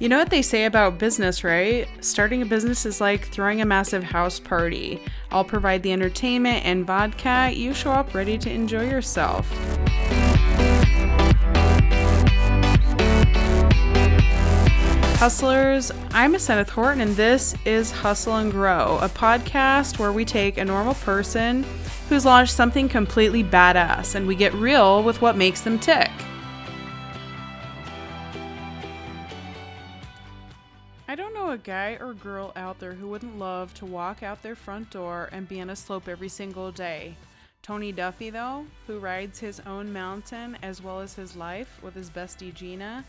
You know what they say about business, right? Starting a business is like throwing a massive house party. I'll provide the entertainment and vodka. You show up ready to enjoy yourself. Hustlers, I'm Aseneth Horton, and this is Hustle and Grow, a podcast where we take a normal person who's launched something completely badass and we get real with what makes them tick. Guy or girl out there who wouldn't love to walk out their front door and be on a slope every single day. Tony Duffy, though, who rides his own mountain as well as his life with his bestie Gina,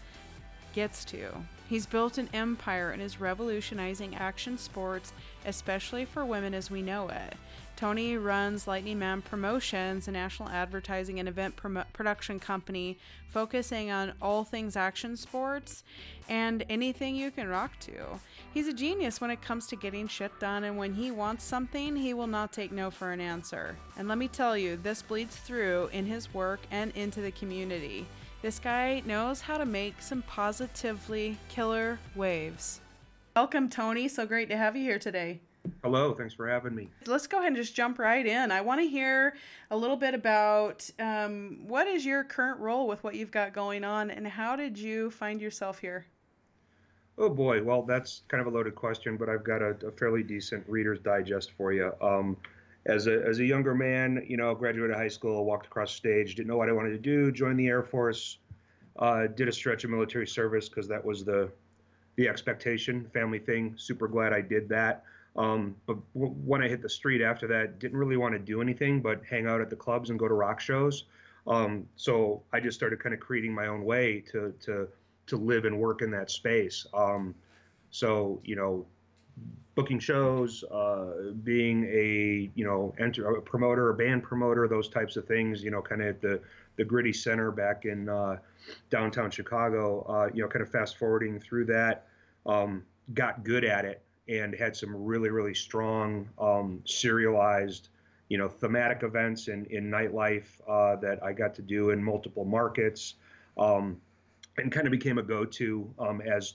gets to. He's built an empire and is revolutionizing action sports, especially for women as we know it. Tony runs Lightning Man Promotions, a national advertising and event prom- production company focusing on all things action sports and anything you can rock to. He's a genius when it comes to getting shit done, and when he wants something, he will not take no for an answer. And let me tell you, this bleeds through in his work and into the community. This guy knows how to make some positively killer waves. Welcome, Tony. So great to have you here today. Hello, thanks for having me. Let's go ahead and just jump right in. I want to hear a little bit about um, what is your current role with what you've got going on, and how did you find yourself here? Oh boy, well that's kind of a loaded question, but I've got a, a fairly decent Reader's Digest for you. Um, as a as a younger man, you know, graduated high school, walked across stage, didn't know what I wanted to do, joined the Air Force, uh, did a stretch of military service because that was the the expectation, family thing. Super glad I did that. Um, but w- when I hit the street after that, didn't really want to do anything but hang out at the clubs and go to rock shows. Um, so I just started kind of creating my own way to to to live and work in that space. Um, so you know, booking shows, uh, being a you know enter a promoter, a band promoter, those types of things. You know, kind of at the the gritty center back in uh, downtown Chicago. Uh, you know, kind of fast forwarding through that, um, got good at it and had some really really strong um, serialized you know thematic events in in nightlife uh, that I got to do in multiple markets um, and kind of became a go-to um, as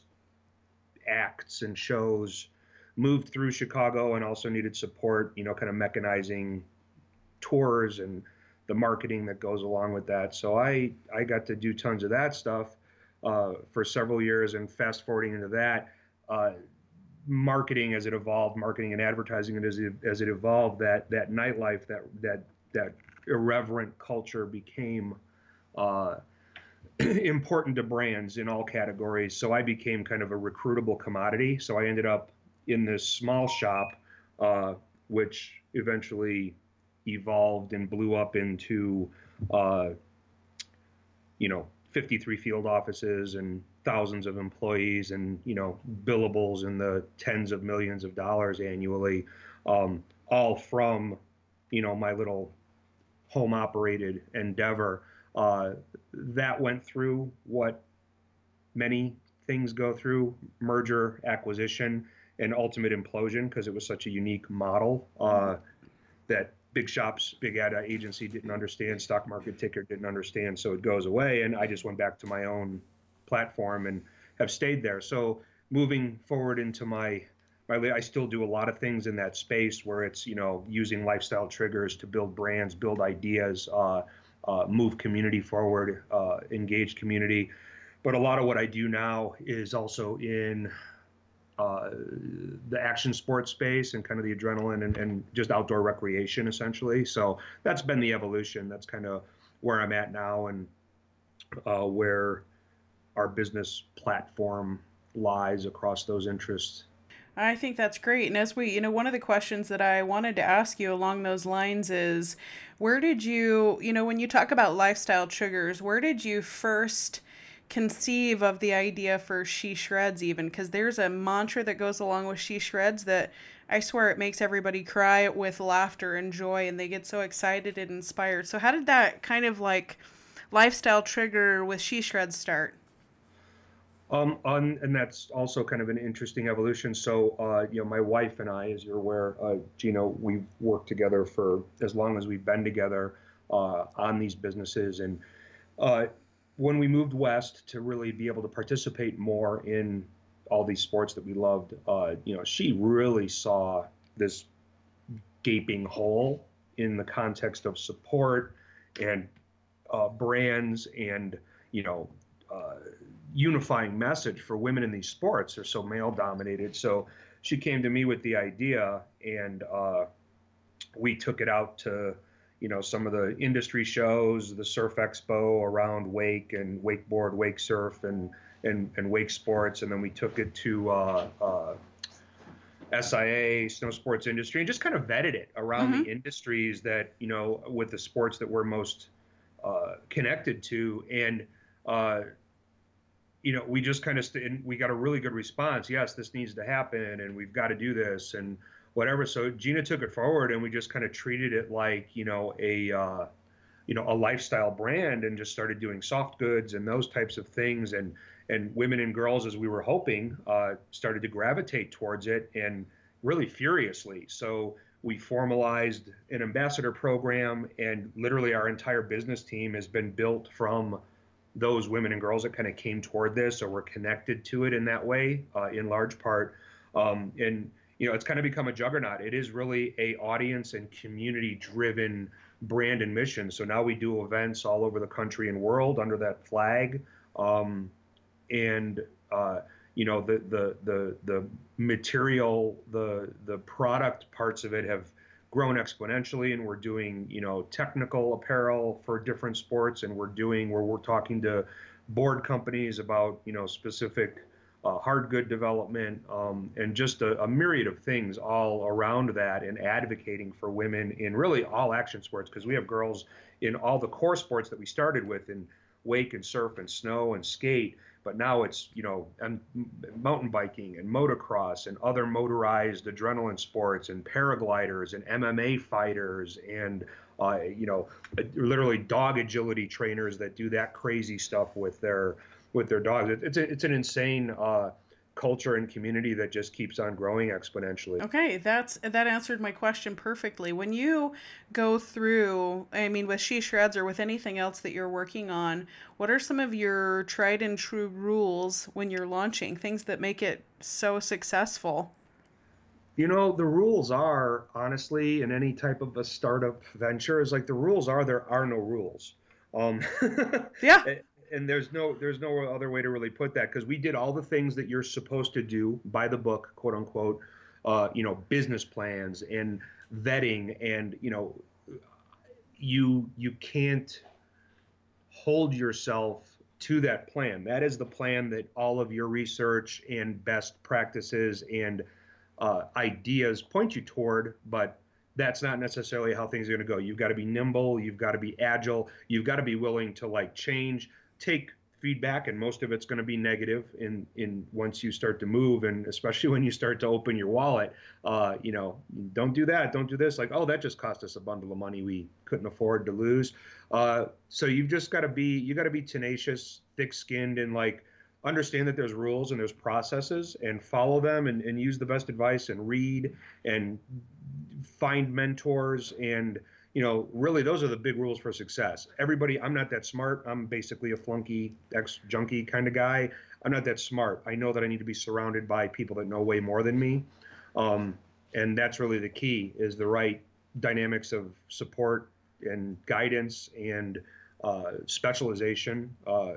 acts and shows moved through Chicago and also needed support you know kind of mechanizing tours and the marketing that goes along with that so I I got to do tons of that stuff uh, for several years and fast forwarding into that uh, marketing as it evolved, marketing and advertising as it, as it evolved, that that nightlife, that that that irreverent culture became uh, important to brands in all categories. So I became kind of a recruitable commodity. So I ended up in this small shop, uh, which eventually evolved and blew up into, uh, you know, 53 field offices and thousands of employees and you know billables in the tens of millions of dollars annually, um, all from you know my little home operated endeavor. Uh, that went through what many things go through merger, acquisition, and ultimate implosion because it was such a unique model uh, that big shops, big ad agency didn't understand, stock market ticker didn't understand, so it goes away. And I just went back to my own platform and have stayed there. So moving forward into my my I still do a lot of things in that space where it's you know using lifestyle triggers to build brands, build ideas, uh, uh, move community forward, uh, engage community. But a lot of what I do now is also in uh, the action sports space and kind of the adrenaline and, and just outdoor recreation essentially. So that's been the evolution. That's kind of where I'm at now and uh, where our business platform lies across those interests. I think that's great. And as we, you know, one of the questions that I wanted to ask you along those lines is where did you, you know, when you talk about lifestyle triggers, where did you first conceive of the idea for She Shreds even? Because there's a mantra that goes along with She Shreds that I swear it makes everybody cry with laughter and joy and they get so excited and inspired. So, how did that kind of like lifestyle trigger with She Shreds start? Um, on, and that's also kind of an interesting evolution. So, uh, you know, my wife and I, as you're aware, uh, Gina, we've worked together for as long as we've been together uh, on these businesses. And uh, when we moved west to really be able to participate more in all these sports that we loved, uh, you know, she really saw this gaping hole in the context of support and uh, brands and you know uh, unifying message for women in these sports are so male dominated. So she came to me with the idea, and uh, we took it out to you know some of the industry shows, the Surf Expo around wake and wakeboard, wake surf, and and, and wake sports, and then we took it to uh, uh, SIA, snow sports industry, and just kind of vetted it around mm-hmm. the industries that you know with the sports that we're most uh, connected to, and uh, you know we just kind of st- we got a really good response. Yes, this needs to happen, and we've got to do this, and whatever. So Gina took it forward, and we just kind of treated it like you know a uh, you know a lifestyle brand, and just started doing soft goods and those types of things, and and women and girls, as we were hoping, uh, started to gravitate towards it and really furiously. So we formalized an ambassador program, and literally our entire business team has been built from those women and girls that kind of came toward this or were connected to it in that way, uh, in large part. Um, and you know, it's kind of become a juggernaut. It is really a audience and community driven brand and mission. So now we do events all over the country and world under that flag. Um, and uh, you know the, the the the material the the product parts of it have grown exponentially and we're doing you know technical apparel for different sports and we're doing where we're talking to board companies about you know specific uh, hard good development um, and just a, a, myriad of things all around that and advocating for women in really all action sports because we have girls in all the core sports that we started with in wake and surf and snow and skate but now it's you know and mountain biking and motocross and other motorized adrenaline sports and paragliders and MMA fighters and uh, you know literally dog agility trainers that do that crazy stuff with their with their dogs. It's a, it's an insane uh, culture and community that just keeps on growing exponentially. Okay, that's that answered my question perfectly. When you go through, I mean, with She Shreds or with anything else that you're working on, what are some of your tried and true rules when you're launching? Things that make it so successful. You know, the rules are honestly in any type of a startup venture is like the rules are there are no rules. Um, yeah. And there's no there's no other way to really put that because we did all the things that you're supposed to do by the book, quote unquote. Uh, you know, business plans and vetting, and you know, you you can't hold yourself to that plan. That is the plan that all of your research and best practices and uh, ideas point you toward, but that's not necessarily how things are going to go. You've got to be nimble, you've got to be agile, you've got to be willing to like change take feedback and most of it's going to be negative in in once you start to move and especially when you start to open your wallet uh, you know don't do that don't do this like oh that just cost us a bundle of money we couldn't afford to lose. Uh, so you've just got to be you got to be tenacious thick-skinned and like understand that there's rules and there's processes and follow them and, and use the best advice and read and find mentors and you know, really those are the big rules for success. Everybody, I'm not that smart. I'm basically a flunky, ex junkie kind of guy. I'm not that smart. I know that I need to be surrounded by people that know way more than me. Um, and that's really the key is the right dynamics of support and guidance and uh, specialization, uh,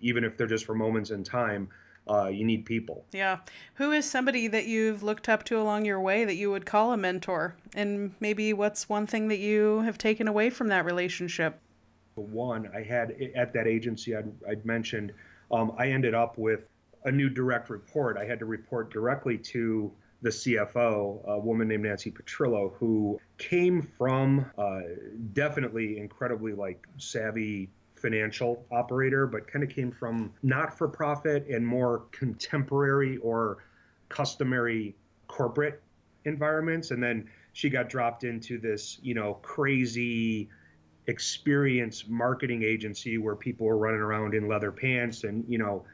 even if they're just for moments in time uh, you need people. Yeah. Who is somebody that you've looked up to along your way that you would call a mentor? And maybe what's one thing that you have taken away from that relationship? One, I had at that agency I'd, I'd mentioned, um, I ended up with a new direct report. I had to report directly to the CFO, a woman named Nancy Petrillo, who came from uh, definitely incredibly like savvy financial operator, but kind of came from not for profit and more contemporary or customary corporate environments. And then she got dropped into this, you know, crazy experience marketing agency where people were running around in leather pants and, you know,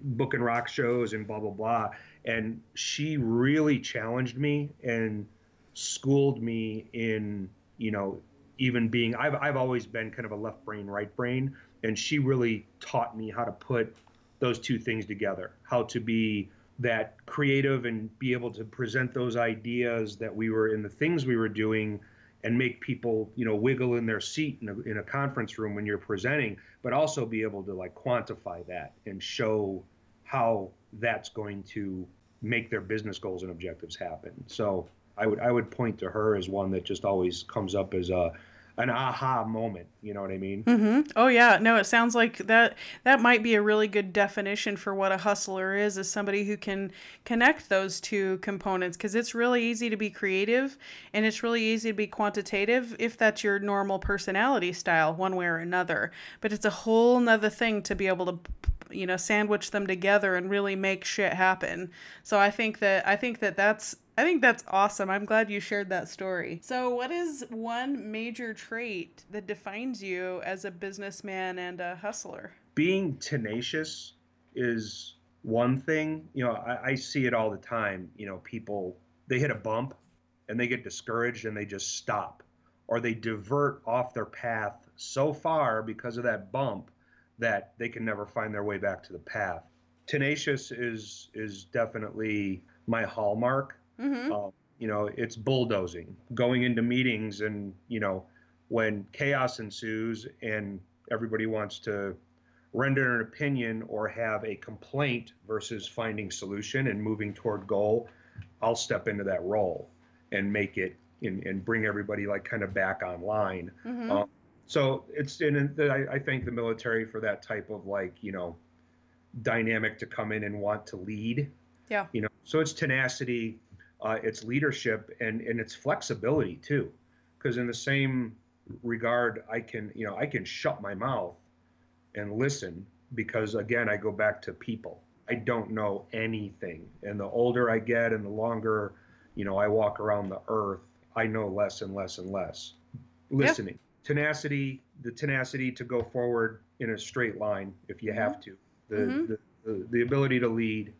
booking rock shows and blah, blah, blah. And she really challenged me and schooled me in, you know, even being I've I've always been kind of a left brain right brain and she really taught me how to put those two things together. How to be that creative and be able to present those ideas that we were in the things we were doing and make people you know wiggle in their seat in a, in a conference room when you're presenting but also be able to like quantify that and show how that's going to make their business goals and objectives happen so i would i would point to her as one that just always comes up as a an aha moment. You know what I mean? Mm-hmm. Oh yeah. No, it sounds like that. That might be a really good definition for what a hustler is: is somebody who can connect those two components. Because it's really easy to be creative, and it's really easy to be quantitative if that's your normal personality style, one way or another. But it's a whole nother thing to be able to you know sandwich them together and really make shit happen so i think that i think that that's I think that's awesome. I'm glad you shared that story. So, what is one major trait that defines you as a businessman and a hustler? Being tenacious is one thing. You know, I, I see it all the time. You know, people, they hit a bump and they get discouraged and they just stop or they divert off their path so far because of that bump that they can never find their way back to the path. Tenacious is is definitely my hallmark Mm-hmm. Uh, you know, it's bulldozing, going into meetings, and you know, when chaos ensues and everybody wants to render an opinion or have a complaint versus finding solution and moving toward goal, I'll step into that role and make it and, and bring everybody like kind of back online. Mm-hmm. Um, so it's in I, I thank the military for that type of like you know dynamic to come in and want to lead. Yeah. You know, so it's tenacity, uh, its leadership and and its flexibility too. Because in the same regard i can you know i can shut my mouth and listen because again i go back to people. I don't know anything. And the older i get and the longer you know i walk around the earth i know less and less and less. Listening tenacity the tenacity to go forward in a straight line if you mm-hmm. have to the, mm-hmm. the, the the ability to lead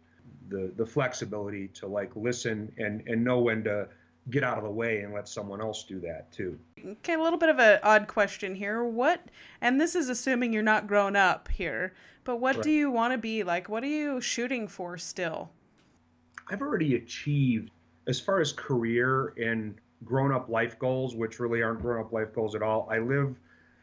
the the flexibility to like listen and and know when to get out of the way and let someone else do that too. Okay, a little bit of an odd question here. What and this is assuming you're not grown up here, but what right. do you want to be like? What are you shooting for still? I've already achieved as far as career and grown up life goals, which really aren't grown up life goals at all. I live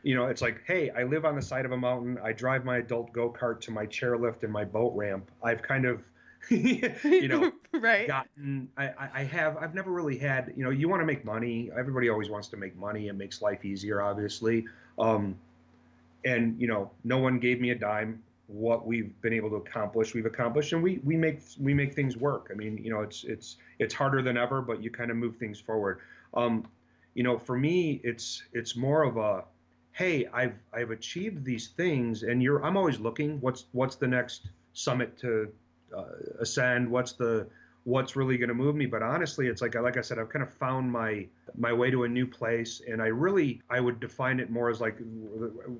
you know, it's like, hey, I live on the side of a mountain. I drive my adult go kart to my chairlift and my boat ramp. I've kind of you know, right. gotten, I, I have, I've never really had, you know, you want to make money. Everybody always wants to make money. It makes life easier, obviously. Um, and, you know, no one gave me a dime. What we've been able to accomplish, we've accomplished, and we, we make, we make things work. I mean, you know, it's, it's, it's harder than ever, but you kind of move things forward. Um, you know, for me, it's, it's more of a, hey, I've, I've achieved these things and you're, I'm always looking, what's, what's the next summit to, uh, ascend what's the what's really going to move me but honestly it's like like i said i've kind of found my my way to a new place and i really i would define it more as like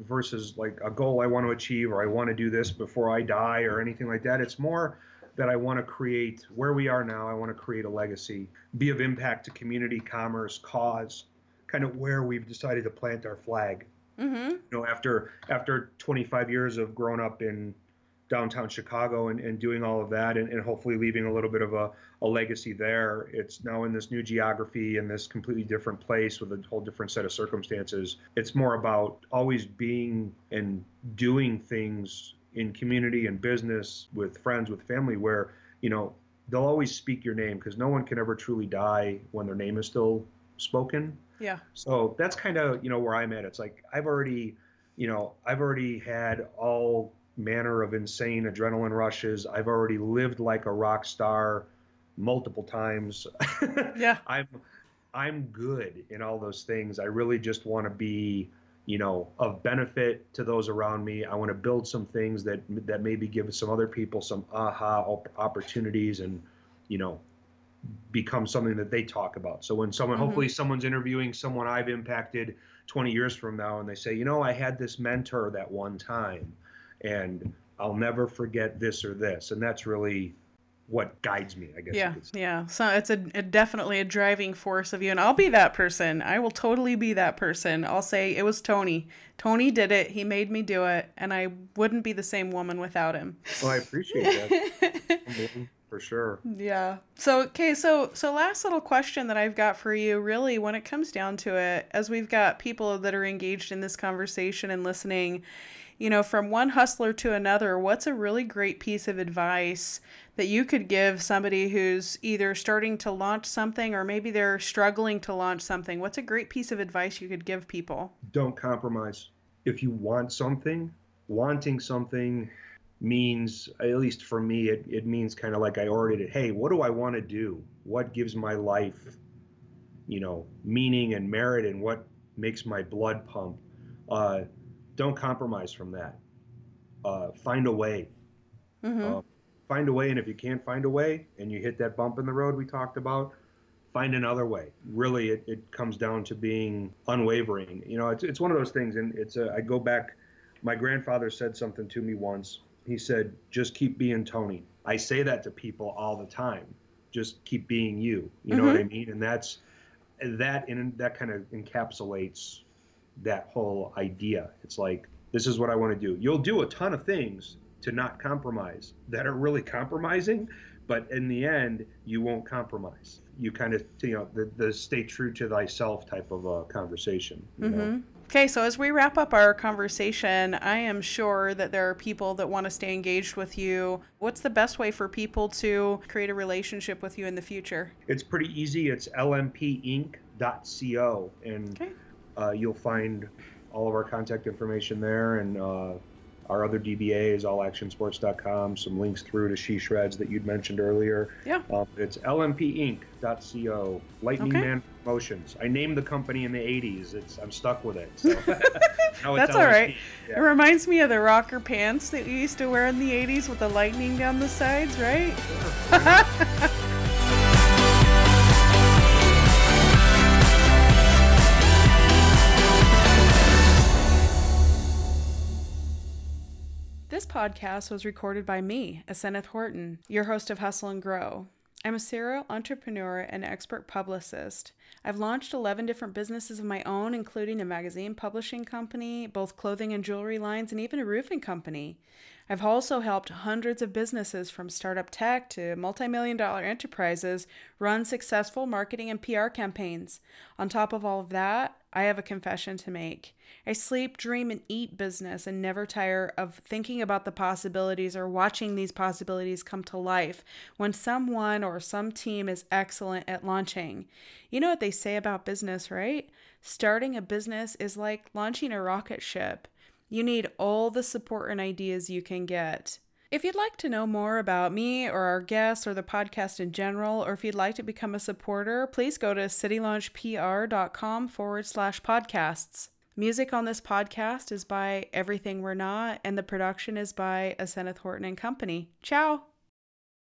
versus like a goal i want to achieve or i want to do this before i die or anything like that it's more that i want to create where we are now i want to create a legacy be of impact to community commerce cause kind of where we've decided to plant our flag mm-hmm. you know after after 25 years of growing up in downtown Chicago and, and doing all of that and, and hopefully leaving a little bit of a, a legacy there. It's now in this new geography and this completely different place with a whole different set of circumstances. It's more about always being and doing things in community and business with friends, with family, where, you know, they'll always speak your name because no one can ever truly die when their name is still spoken. Yeah. So that's kind of, you know, where I'm at. It's like I've already, you know, I've already had all manner of insane adrenaline rushes. I've already lived like a rock star multiple times. yeah. I'm I'm good in all those things. I really just want to be, you know, of benefit to those around me. I want to build some things that that maybe give some other people some aha opportunities and, you know, become something that they talk about. So when someone mm-hmm. hopefully someone's interviewing someone I've impacted 20 years from now and they say, "You know, I had this mentor that one time." And I'll never forget this or this. And that's really what guides me, I guess. Yeah, yeah. So it's a, a, definitely a driving force of you, and I'll be that person. I will totally be that person. I'll say it was Tony. Tony did it. He made me do it, and I wouldn't be the same woman without him. Well, I appreciate that. for sure. Yeah. So okay, so so last little question that I've got for you, really, when it comes down to it, as we've got people that are engaged in this conversation and listening you know, from one hustler to another, what's a really great piece of advice that you could give somebody who's either starting to launch something or maybe they're struggling to launch something? What's a great piece of advice you could give people? Don't compromise. If you want something, wanting something means, at least for me, it, it means kind of like I already did. Hey, what do I want to do? What gives my life, you know, meaning and merit and what makes my blood pump? Uh, don't compromise from that. Uh, find a way. Mm-hmm. Uh, find a way, and if you can't find a way, and you hit that bump in the road we talked about, find another way. Really, it, it comes down to being unwavering. You know, it's it's one of those things, and it's a, I go back. My grandfather said something to me once. He said, "Just keep being Tony." I say that to people all the time. Just keep being you. You know mm-hmm. what I mean? And that's that, and that kind of encapsulates that whole idea. It's like, this is what I want to do. You'll do a ton of things to not compromise that are really compromising, but in the end, you won't compromise. You kind of, you know, the, the stay true to thyself type of a conversation. mm-hmm. Okay, so as we wrap up our conversation, I am sure that there are people that want to stay engaged with you. What's the best way for people to create a relationship with you in the future? It's pretty easy. It's lmpinc.co. And okay. Uh, you'll find all of our contact information there and uh, our other DBAs, allactionsports.com, some links through to She Shreds that you'd mentioned earlier. Yeah. Um, it's lmpinc.co, Lightning okay. Man Promotions. I named the company in the 80s. It's I'm stuck with it. So. That's all right. Yeah. It reminds me of the rocker pants that you used to wear in the 80s with the lightning down the sides, right? Sure. Podcast was recorded by me, Aseneth Horton, your host of Hustle and Grow. I'm a serial entrepreneur and expert publicist. I've launched 11 different businesses of my own, including a magazine publishing company, both clothing and jewelry lines, and even a roofing company. I've also helped hundreds of businesses from startup tech to multi million dollar enterprises run successful marketing and PR campaigns. On top of all of that, I have a confession to make. I sleep, dream, and eat business and never tire of thinking about the possibilities or watching these possibilities come to life when someone or some team is excellent at launching. You know what they say about business, right? Starting a business is like launching a rocket ship. You need all the support and ideas you can get. If you'd like to know more about me or our guests or the podcast in general, or if you'd like to become a supporter, please go to citylaunchpr.com forward slash podcasts. Music on this podcast is by Everything We're Not, and the production is by Aseneth Horton and Company. Ciao!